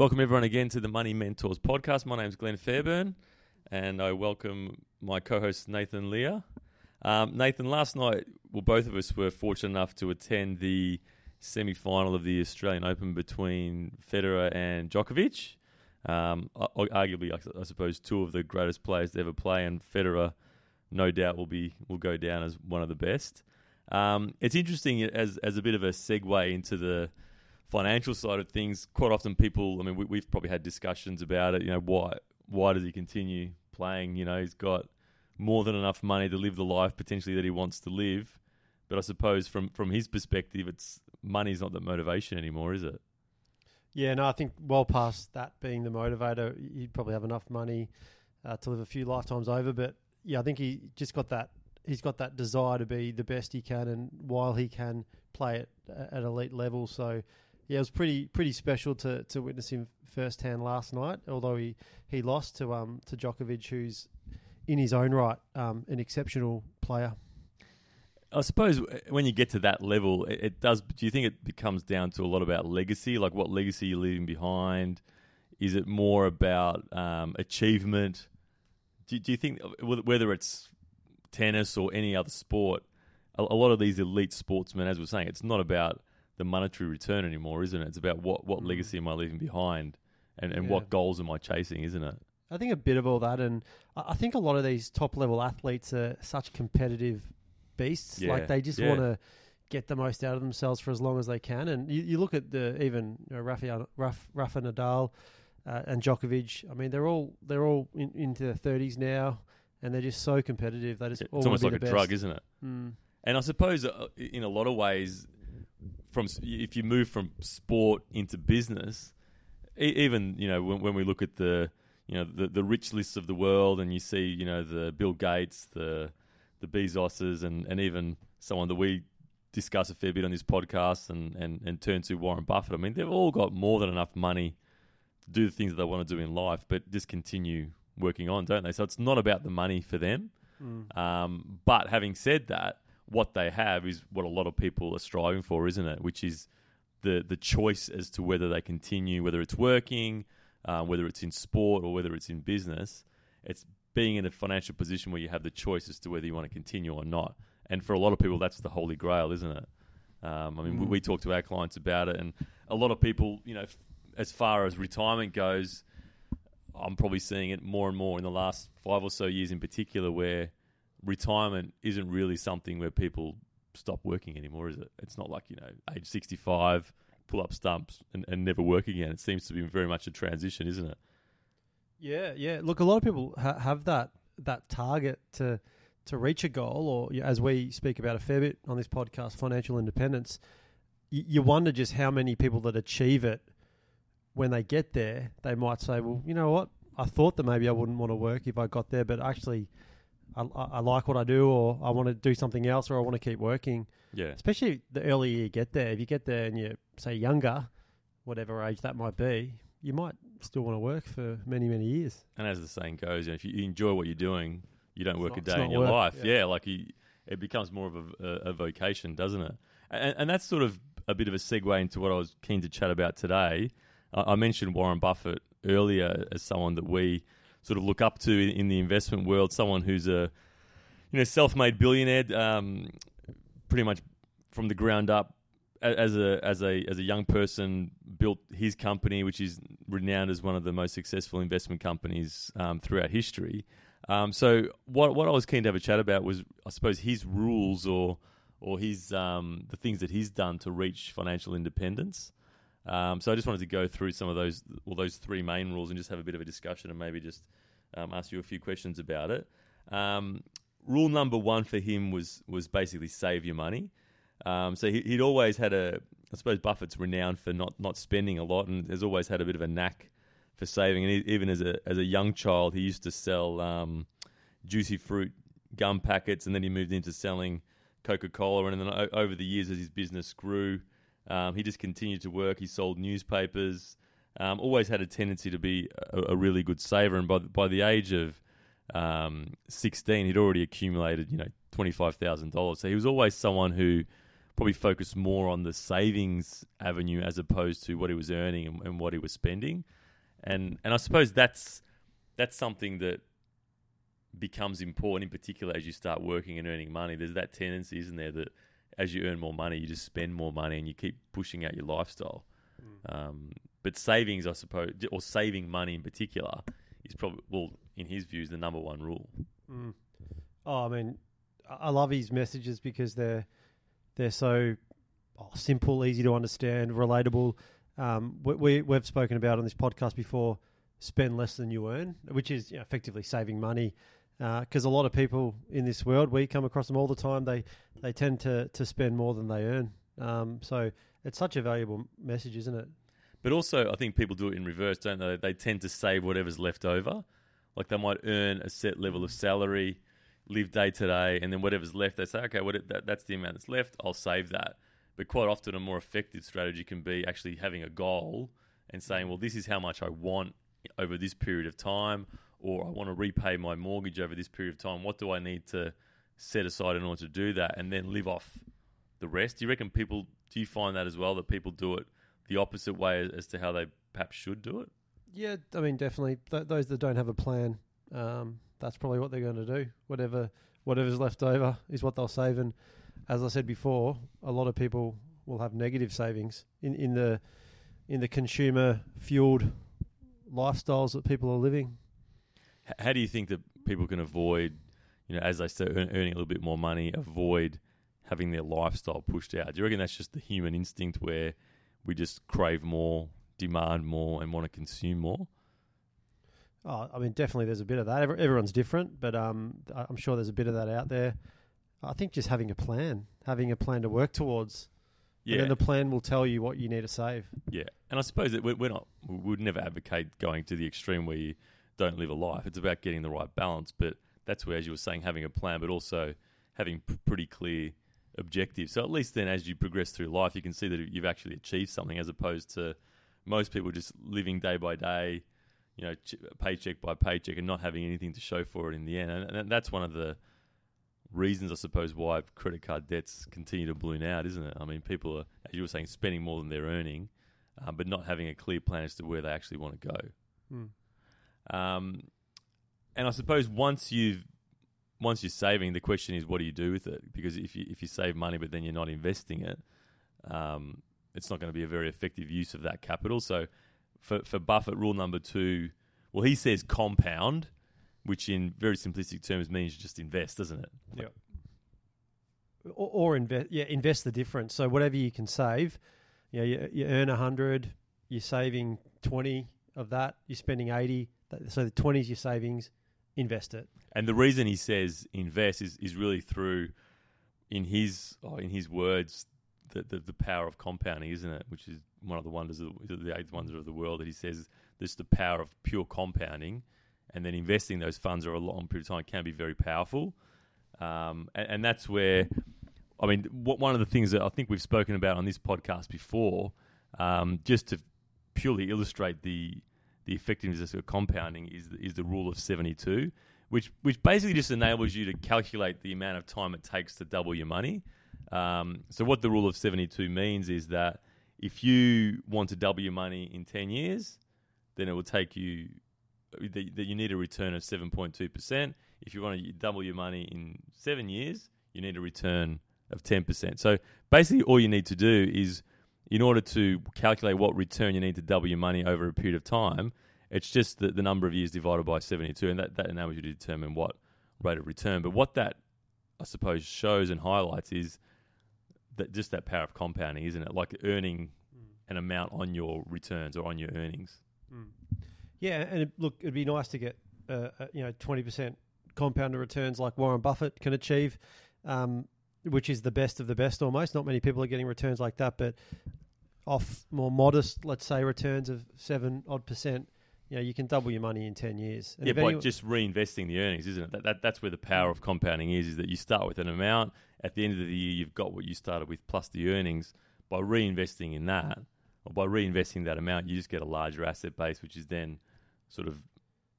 Welcome everyone again to the Money Mentors podcast. My name is Glenn Fairburn, and I welcome my co-host Nathan Lear. Um, Nathan, last night, well, both of us were fortunate enough to attend the semi-final of the Australian Open between Federer and Djokovic. Um, arguably, I suppose, two of the greatest players to ever play, and Federer, no doubt, will be will go down as one of the best. Um, it's interesting as as a bit of a segue into the financial side of things. Quite often, people, I mean, we, we've probably had discussions about it. You know, why why does he continue playing? You know, he's got more than enough money to live the life potentially that he wants to live. But I suppose from from his perspective, it's money's not the motivation anymore, is it? Yeah, no, I think well past that being the motivator, he'd probably have enough money uh, to live a few lifetimes over. But yeah, I think he just got that. He's got that desire to be the best he can, and while he can play it at elite level, so yeah, it was pretty pretty special to, to witness him firsthand last night. Although he, he lost to um to Djokovic, who's in his own right um, an exceptional player. I suppose when you get to that level, it, it, does. Do you think it becomes down to a lot about legacy, like what legacy you're leaving behind? Is it more about um, achievement? Do, do, you think whether it's tennis or any other sport, a, a, lot of these elite sportsmen, as we're saying, it's not about the monetary return anymore, isn't it? It's about what what mm. legacy am I leaving behind, and and yeah. what goals am I chasing, isn't it? I think a bit of all that, and I think a lot of these top level athletes are such competitive beasts. Yeah, like they just yeah. want to get the most out of themselves for as long as they can. And you, you look at the even you know, Rafa, Rafa, Rafa Nadal uh, and Djokovic. I mean, they're all they're all in, into their thirties now, and they're just so competitive. They just it's almost like a best. drug, isn't it? Mm. And I suppose uh, in a lot of ways, from if you move from sport into business, even you know when, when we look at the you know the the rich lists of the world, and you see you know the Bill Gates, the the Bezoses, and, and even someone that we discuss a fair bit on this podcast and, and, and turn to Warren Buffett. I mean, they've all got more than enough money to do the things that they want to do in life, but just continue working on, don't they? So it's not about the money for them. Mm. Um, but having said that, what they have is what a lot of people are striving for, isn't it? Which is the the choice as to whether they continue, whether it's working, uh, whether it's in sport or whether it's in business. It's being in a financial position where you have the choice as to whether you want to continue or not. And for a lot of people, that's the holy grail, isn't it? Um, I mean, mm. we, we, talk to our clients about it, and a lot of people, you know, f- as far as retirement goes, I'm probably seeing it more and more in the last five or so years, in particular, where retirement isn't really something where people stop working anymore, is it? It's not like you know, age 65, pull up stumps and, and never work again. It seems to be very much a transition, isn't it? Yeah, yeah. Look, a lot of people ha- have that that target to to reach a goal, or as we speak about a fair bit on this podcast, financial independence. Y- you wonder just how many people that achieve it when they get there, they might say, "Well, you know what? I thought that maybe I wouldn't want to work if I got there, but actually, I, I like what I do, or I want to do something else, or I want to keep working." Yeah. Especially the earlier you get there. If you get there and you're say younger, whatever age that might be, you might still want to work for many, many years. And as the saying goes, you know, if you enjoy what you're doing, you don't it's work not, a day in your work, life. Yeah, yeah like you, it becomes more of a, a, a vocation, doesn't it? And, and, that's sort of a bit of a segue into what I was keen to chat about today. I, I mentioned Warren Buffett earlier as someone that we sort of look up to in, the investment world, someone who's a you know self-made billionaire, um, pretty much from the ground up as a as a as a young person built his company, which is renowned as one of the most successful investment companies um, throughout history. Um, so what what I was keen to have a chat about was I suppose his rules or or his um, the things that he's done to reach financial independence. Um, so I just wanted to go through some of those well those three main rules and just have a bit of a discussion and maybe just um, ask you a few questions about it. Um, rule number one for him was was basically save your money. Um, so he, would always had a, I suppose Buffett's renowned for not, not spending a lot and has always had a bit of a knack for saving. And he, even as a, as a young child, he used to sell um, juicy fruit gum packets and then he moved into selling Coca Cola. And then over the years, as his business grew, um, he just continued to work. He sold newspapers, um, always had a tendency to be a, a, really good saver. And by, by the age of um, 16, he'd already accumulated, you know, $25,000. So he was always someone who probably focused more on the savings avenue as opposed to what he was earning and, and what he was spending. And and I suppose that's that's something that becomes important in particular as you start working and earning money. There's that tendency, isn't there, that as you earn more money, you just spend more money and you keep pushing out your lifestyle. Mm. Um, but savings, I suppose, or saving money in particular, is probably well, in his views, the number one rule. Mm. Oh, I mean, I love his messages because they're they're so oh, simple, easy to understand, relatable. Um, we, we have spoken about on this podcast before. Spend less than you earn, which is you know, effectively saving money. Because uh, a lot of people in this world, we come across them all the time. They they tend to to spend more than they earn. Um, so it's such a valuable message, isn't it? But also, I think people do it in reverse, don't they? They tend to save whatever's left over. Like they might earn a set level of salary, live day to day, and then whatever's left, they say, okay, what that, that's the amount that's left. I'll save that. But quite often, a more effective strategy can be actually having a goal and saying, well, this is how much I want over this period of time, or I want to repay my mortgage over this period of time. What do I need to set aside in order to do that, and then live off the rest? Do you reckon people? Do you find that as well that people do it the opposite way as to how they perhaps should do it? Yeah, I mean, definitely. Th- those that don't have a plan, um, that's probably what they're going to do. Whatever whatever's left over is what they'll save. And as I said before, a lot of people will have negative savings in, in the in the consumer fueled lifestyles that people are living. How do you think that people can avoid, you know, as they start earning a little bit more money, avoid having their lifestyle pushed out? Do you reckon that's just the human instinct where we just crave more, demand more, and want to consume more? Oh, I mean, definitely there's a bit of that. Everyone's different, but um, I'm sure there's a bit of that out there. I think just having a plan, having a plan to work towards. Yeah. And then the plan will tell you what you need to save. Yeah. And I suppose that we're not, we would never advocate going to the extreme where you don't live a life. It's about getting the right balance. But that's where, as you were saying, having a plan, but also having p- pretty clear objectives. So at least then, as you progress through life, you can see that you've actually achieved something, as opposed to most people just living day by day, you know, paycheck by paycheck, and not having anything to show for it in the end. And, and that's one of the reasons, I suppose, why credit card debts continue to balloon out, isn't it? I mean, people are, as you were saying, spending more than they're earning, um, but not having a clear plan as to where they actually want to go. Mm. Um, and I suppose once you've once you're saving, the question is, what do you do with it? Because if you if you save money but then you're not investing it, um, it's not going to be a very effective use of that capital. So, for for Buffett, rule number two, well, he says compound, which in very simplistic terms means just invest, doesn't it? Yeah. Or, or invest, yeah, invest the difference. So whatever you can save, you know, you, you earn a hundred, you're saving twenty of that, you're spending eighty. So the twenty is your savings, invest it. And the reason he says invest is, is really through, in his oh, in his words, the, the, the power of compounding, isn't it? Which is one of the wonders of the, the eighth wonder of the world. That he says this the power of pure compounding, and then investing those funds over a long period of time can be very powerful. Um, and, and, that's where, I mean, what, one of the things that I think we've spoken about on this podcast before, um, just to purely illustrate the the effectiveness of compounding, is is the rule of seventy two which which basically just enables you to calculate the amount of time it takes to double your money. Um, so what the rule of seventy two means is that if you want to double your money in ten years, then it will take you that you need a return of seven point two percent. If you want to double your money in seven years, you need a return of ten percent. So basically, all you need to do is, in order to calculate what return you need to double your money over a period of time, it's just the, the number of years divided by 72, and that, that enables you to determine what rate of return. But what that, I suppose, shows and highlights is that just that power of compounding, isn't it? Like earning an amount on your returns or on your earnings. Mm. Yeah, and it, look, it'd be nice to get uh, uh, you know twenty percent compounded returns like Warren Buffett can achieve, um, which is the best of the best. Almost, not many people are getting returns like that, but off more modest, let's say, returns of seven odd percent you know, you can double your money in 10 years. And yeah, by just reinvesting the earnings, isn't it? That, that, that's where the power of compounding is, is that you start with an amount. At the end of the year, you've got what you started with plus the earnings. By reinvesting in that, or by reinvesting that amount, you just get a larger asset base, which is then sort of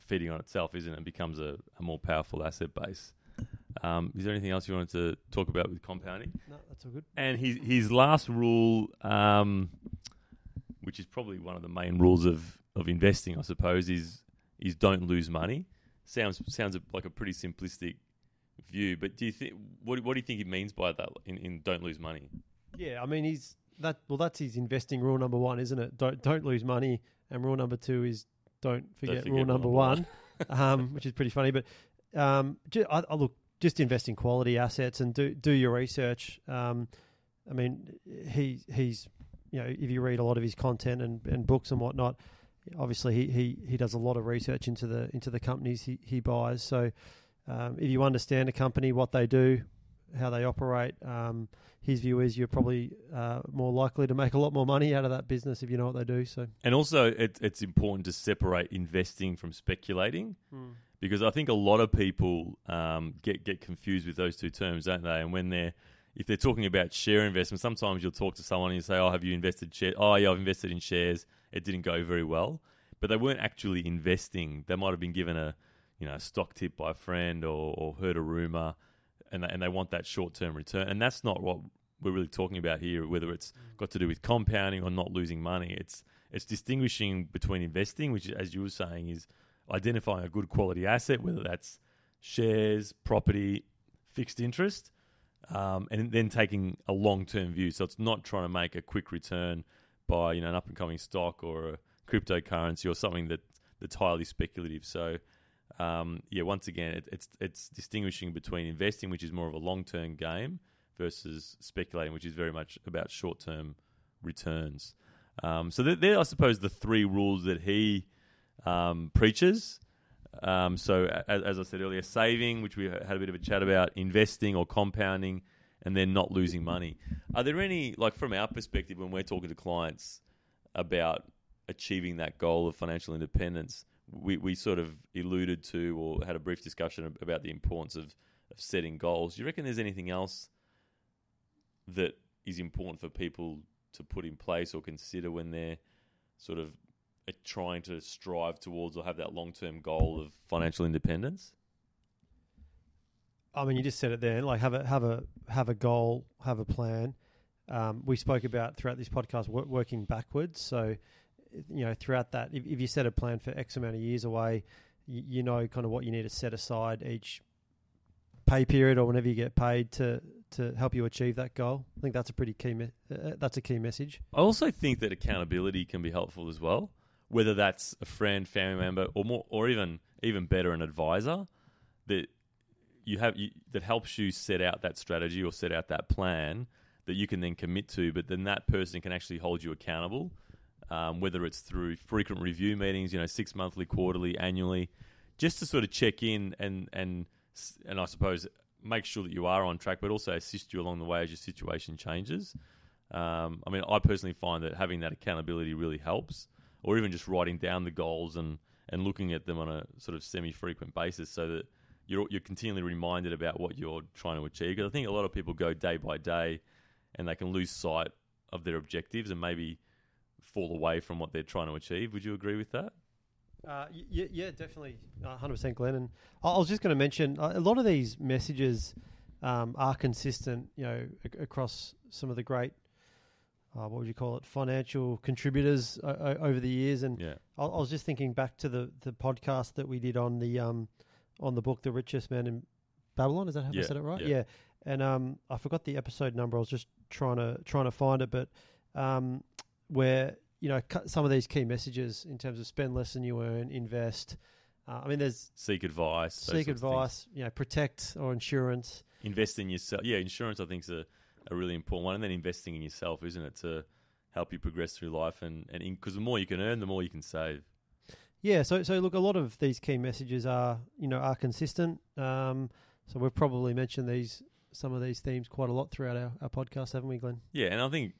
feeding on itself, isn't it? And becomes a, a more powerful asset base. Um, is there anything else you wanted to talk about with compounding? No, that's all good. And his his last rule, um, which is probably one of the main rules of, of investing, I suppose, is is don't lose money. Sounds sounds like a pretty simplistic view, but do you think what what do you think he means by that in, in don't lose money? Yeah, I mean he's that well that's his investing rule number one, isn't it? Don't don't lose money, and rule number two is don't forget, don't forget rule number, number one, one. um, which is pretty funny. But um, I, I look just invest in quality assets and do do your research. Um, I mean, he he's you know if you read a lot of his content and, and books and whatnot, obviously he, he he does a lot of research into the into the companies he, he buys. So um, if you understand a company, what they do, how they operate, um, his view is you're probably uh, more likely to make a lot more money out of that business if you know what they do. So and also it, it's important to separate investing from speculating. Hmm because I think a lot of people um, get get confused with those two terms, don't they? And when they're if they're talking about share investment, sometimes you'll talk to someone and you say, "Oh, have you invested share? Oh, yeah, I've invested in shares. It didn't go very well." But they weren't actually investing. They might have been given a you know a stock tip by a friend or, or heard a rumor, and they, and they want that short term return. And that's not what we're really talking about here. Whether it's got to do with compounding or not losing money, it's it's distinguishing between investing, which, as you were saying, is identifying a good quality asset, whether that's shares, property, fixed interest, um, and then taking a long term view. So it's not trying to make a quick return by you know an up and coming stock or a cryptocurrency or something that that's highly speculative. So um, yeah, once again, it, it's it's distinguishing between investing, which is more of a long term game, versus speculating, which is very much about short term returns. Um, so they're, I suppose, the three rules that he um, preachers. Um, so, as, as, I said earlier, saving, which we had a bit of a chat about, investing or compounding, and then not losing money. Are there any, like from our perspective, when we're talking to clients about achieving that goal of financial independence, we, we sort of alluded to or had a brief discussion about the importance of, of setting goals. Do you reckon there's anything else that is important for people to put in place or consider when they're sort of trying to strive towards or have that long term goal of financial independence? I mean, you just said it there. Like, have a have a have a goal, have a plan. Um, we spoke about throughout this podcast working backwards. So, you know, throughout that, if, if, you set a plan for X amount of years away, you, you know kind of what you need to set aside each pay period or whenever you get paid to to help you achieve that goal. I think that's a pretty key. Me- uh, that's a key message. I also think that accountability can be helpful as well whether that's a friend, family member, or more, or even even better, an advisor that you have you, that helps you set out that strategy or set out that plan that you can then commit to. But then that person can actually hold you accountable, um, whether it's through frequent review meetings, you know, six monthly, quarterly, annually, just to sort of check in and and and I suppose make sure that you are on track, but also assist you along the way as your situation changes. Um, I mean, I personally find that having that accountability really helps or even just writing down the goals and, and looking at them on a sort of semi frequent basis so that you're, you're continually reminded about what you're trying to achieve. Because I think a lot of people go day by day and they can lose sight of their objectives and maybe fall away from what they're trying to achieve. Would you agree with that? Uh, yeah, yeah, definitely, hundred percent, Glenn. And I was just going to mention uh, a lot of these messages um, are consistent, you know, across some of the great uh, what would you call it, financial contributors uh, over the years. And yeah. I, I, was just thinking back to the, the podcast that we did on the um, on the book, The Richest Man in Babylon. Is that how yeah. I said it right? Yeah. yeah. And um, I forgot the episode number. I was just trying to trying to find it, but um, where you know some of these key messages in terms of spend less than you earn, invest. Uh, I mean, there's seek advice, seek advice. You know, protect or insurance. Invest in yourself. Yeah, insurance. I think is a a really important one. And then investing in yourself, isn't it, to help you progress through life? And and because the more you can earn, the more you can save. Yeah. So so look, a lot of these key messages are you know are consistent. Um, so we've probably mentioned these some of these themes quite a lot throughout our, our podcast, haven't we, Glenn? Yeah, and I think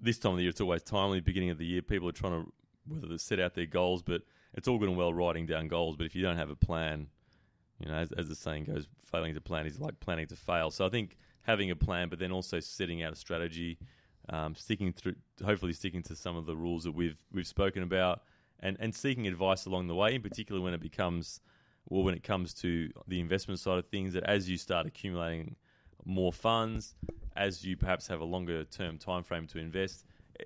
this time of the year it's always timely. Beginning of the year, people are trying to whether they set out their goals, but it's all good and well writing down goals. But if you don't have a plan, you know, as, as the saying goes, failing to plan is like planning to fail. So I think having a plan, but then also setting out a strategy, um, sticking through, hopefully sticking to some of the rules that we've we've spoken about, and and seeking advice along the way. In particular, when it becomes well, when it comes to the investment side of things, that as you start accumulating more funds, as you perhaps have a longer term time frame to invest,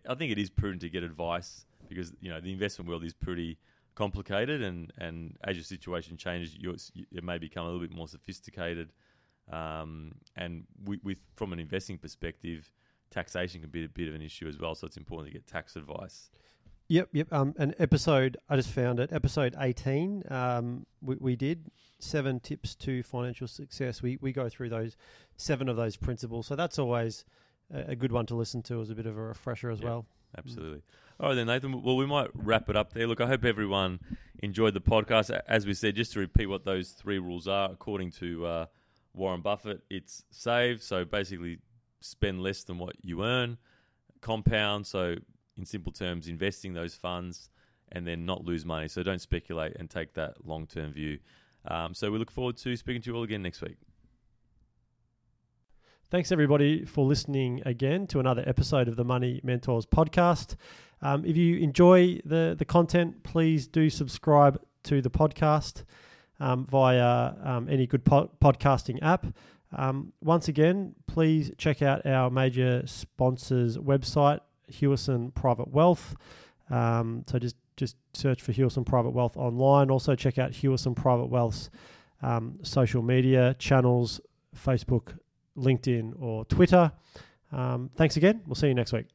I think it is prudent to get advice because you know the investment world is pretty complicated, and, and as your situation changes, it may become a little bit more sophisticated. Um, and we, with from an investing perspective, taxation can be a bit of an issue as well. So it's important to get tax advice. Yep, yep. Um, an episode I just found it. Episode eighteen. Um, we, we did seven tips to financial success. We we go through those seven of those principles. So that's always a, a good one to listen to as a bit of a refresher as yep, well. Absolutely. All right then, Nathan. Well, we might wrap it up there. Look, I hope everyone enjoyed the podcast. As we said, just to repeat what those three rules are, according to uh, Warren Buffett, it's save. So basically, spend less than what you earn. Compound. So in simple terms, investing those funds and then not lose money. So don't speculate and take that long term view. Um, so we look forward to speaking to you all again next week. Thanks, everybody, for listening again to another episode of the Money Mentors podcast. Um, if you enjoy the, the content, please do subscribe to the podcast um, via um, any good po- podcasting app. Um, once again, please check out our major sponsors' website, Hewison Private Wealth. Um, so just just search for Hewison Private Wealth online. Also check out Hewison Private Wealth's um, social media channels, Facebook, LinkedIn, or Twitter. Um, thanks again. We'll see you next week.